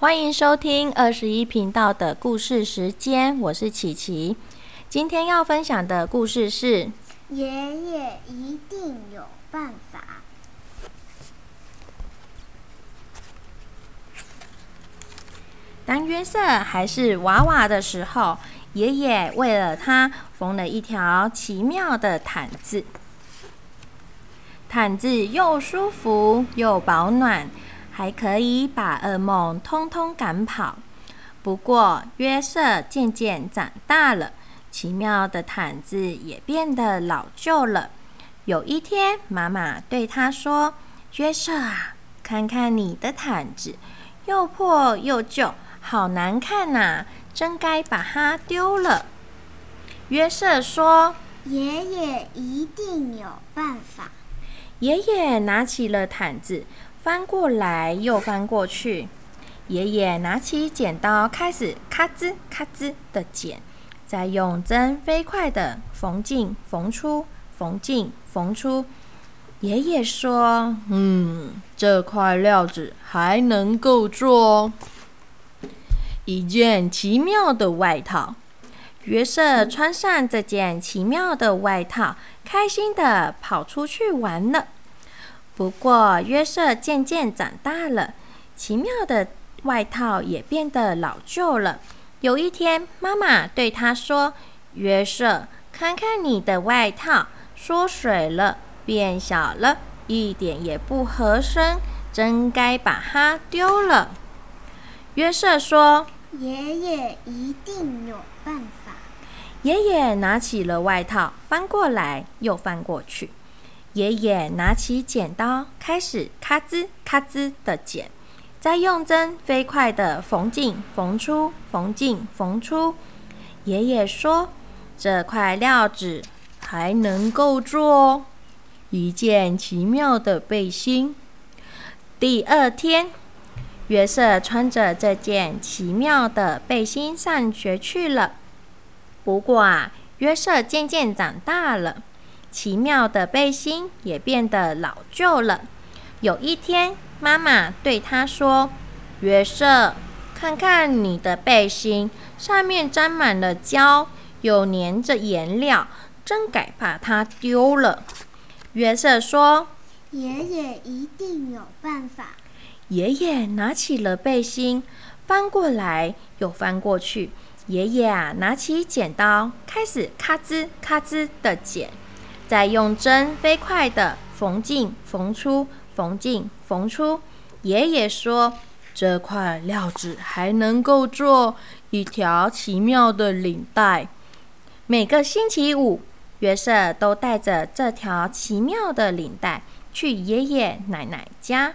欢迎收听二十一频道的故事时间，我是琪琪。今天要分享的故事是：爷爷一定有办法。当约瑟还是娃娃的时候，爷爷为了他缝了一条奇妙的毯子。毯子又舒服又保暖，还可以把噩梦通通赶跑。不过，约瑟渐渐长大了，奇妙的毯子也变得老旧了。有一天，妈妈对他说：“约瑟啊，看看你的毯子，又破又旧。”好难看呐，真该把它丢了。约瑟说：“爷爷一定有办法。”爷爷拿起了毯子，翻过来又翻过去。爷爷拿起剪刀，开始咔吱咔吱的剪，再用针飞快的缝进缝出，缝进缝出。爷爷说：“嗯，这块料子还能够做。”一件奇妙的外套，约瑟穿上这件奇妙的外套，开心的跑出去玩了。不过，约瑟渐渐长大了，奇妙的外套也变得老旧了。有一天，妈妈对他说：“约瑟，看看你的外套，缩水了，变小了，一点也不合身，真该把它丢了。”约瑟说。爷爷一定有办法。爷爷拿起了外套，翻过来又翻过去。爷爷拿起剪刀，开始咔吱咔吱的剪，再用针飞快的缝进缝出，缝进缝出。爷爷说：“这块料子还能够做一件奇妙的背心。”第二天。约瑟穿着这件奇妙的背心上学去了。不过啊，约瑟渐渐长大了，奇妙的背心也变得老旧了。有一天，妈妈对他说：“约瑟，看看你的背心，上面沾满了胶，又粘着颜料，真该把它丢了。”约瑟说：“爷爷一定有办法。”爷爷拿起了背心，翻过来又翻过去。爷爷啊，拿起剪刀，开始咔吱咔吱的剪，再用针飞快的缝进缝出，缝进缝出。爷爷说：“这块料子还能够做一条奇妙的领带。”每个星期五，约瑟都带着这条奇妙的领带去爷爷奶奶家。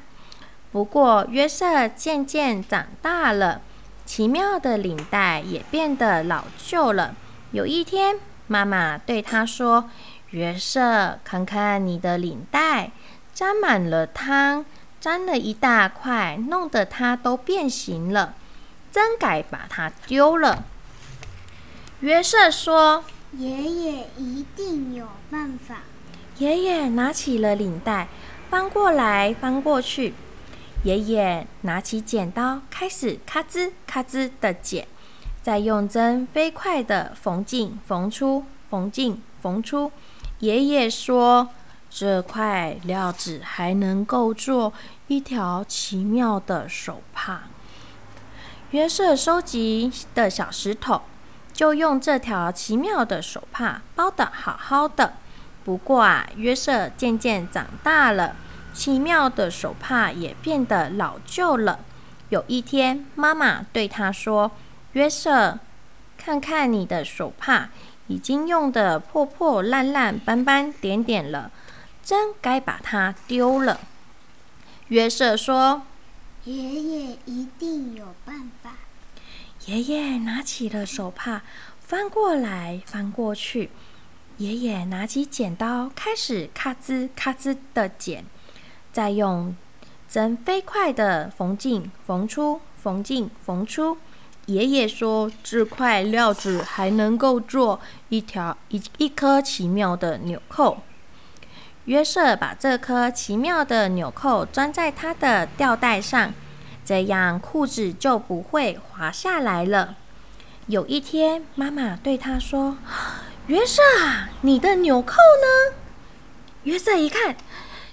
不过，约瑟渐渐长大了，奇妙的领带也变得老旧了。有一天，妈妈对他说：“约瑟，看看你的领带，沾满了汤，沾了一大块，弄得它都变形了，真该把它丢了。”约瑟说：“爷爷一定有办法。”爷爷拿起了领带，翻过来翻过去。爷爷拿起剪刀，开始咔吱咔吱的剪，再用针飞快的缝进缝出，缝进缝出。爷爷说：“这块料子还能够做一条奇妙的手帕。”约瑟收集的小石头，就用这条奇妙的手帕包得好好的。不过啊，约瑟渐渐长大了。奇妙的手帕也变得老旧了。有一天，妈妈对他说：“约瑟，看看你的手帕，已经用的破破烂烂、斑斑点点了，真该把它丢了。”约瑟说：“爷爷一定有办法。”爷爷拿起了手帕，翻过来翻过去。爷爷拿起剪刀，开始咔吱咔吱的剪。再用针飞快的缝进缝出，缝进缝出。爷爷说：“这块料子还能够做一条一一颗奇妙的纽扣。”约瑟把这颗奇妙的纽扣装在他的吊带上，这样裤子就不会滑下来了。有一天，妈妈对他说：“约瑟啊，你的纽扣呢？”约瑟一看，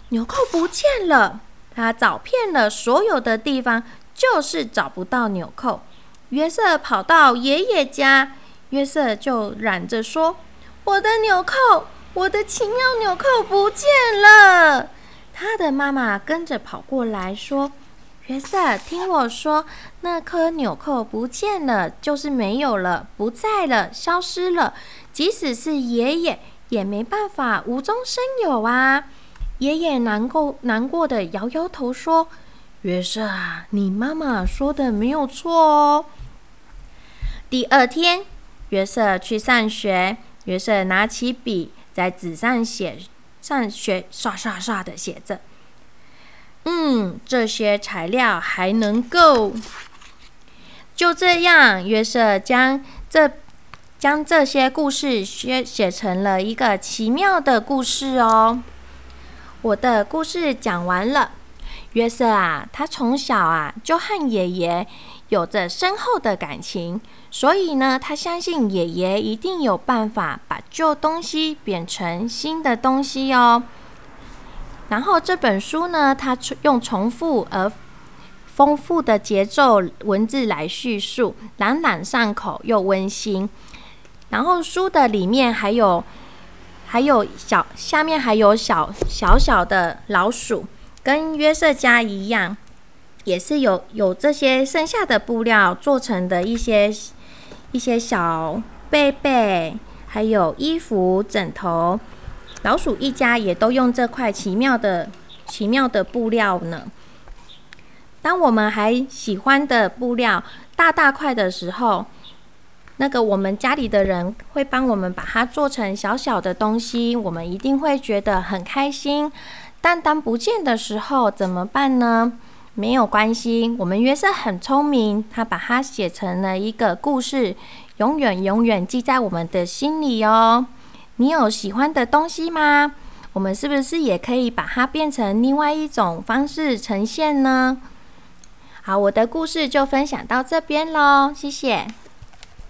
纽扣不见了。他找遍了所有的地方，就是找不到纽扣。约瑟跑到爷爷家，约瑟就嚷着说：“我的纽扣，我的奇妙纽扣不见了！”他的妈妈跟着跑过来说：“约瑟，听我说，那颗纽扣不见了，就是没有了，不在了，消失了。即使是爷爷，也没办法无中生有啊。”爷爷难过难过的摇摇头说：“约瑟啊，你妈妈说的没有错哦。”第二天，约瑟去上学。约瑟拿起笔，在纸上写上学，刷刷刷的写着：“嗯，这些材料还能够。”就这样，约瑟将这将这些故事写写成了一个奇妙的故事哦。我的故事讲完了。约瑟啊，他从小啊就和爷爷有着深厚的感情，所以呢，他相信爷爷一定有办法把旧东西变成新的东西哦。然后这本书呢，它用重复而丰富的节奏文字来叙述，朗朗上口又温馨。然后书的里面还有。还有小下面还有小小小的老鼠，跟约瑟家一样，也是有有这些剩下的布料做成的一些一些小被被，还有衣服、枕头。老鼠一家也都用这块奇妙的奇妙的布料呢。当我们还喜欢的布料大大块的时候。那个我们家里的人会帮我们把它做成小小的东西，我们一定会觉得很开心。但当不见的时候怎么办呢？没有关系，我们约瑟很聪明，他把它写成了一个故事，永远永远记在我们的心里哦。你有喜欢的东西吗？我们是不是也可以把它变成另外一种方式呈现呢？好，我的故事就分享到这边喽，谢谢。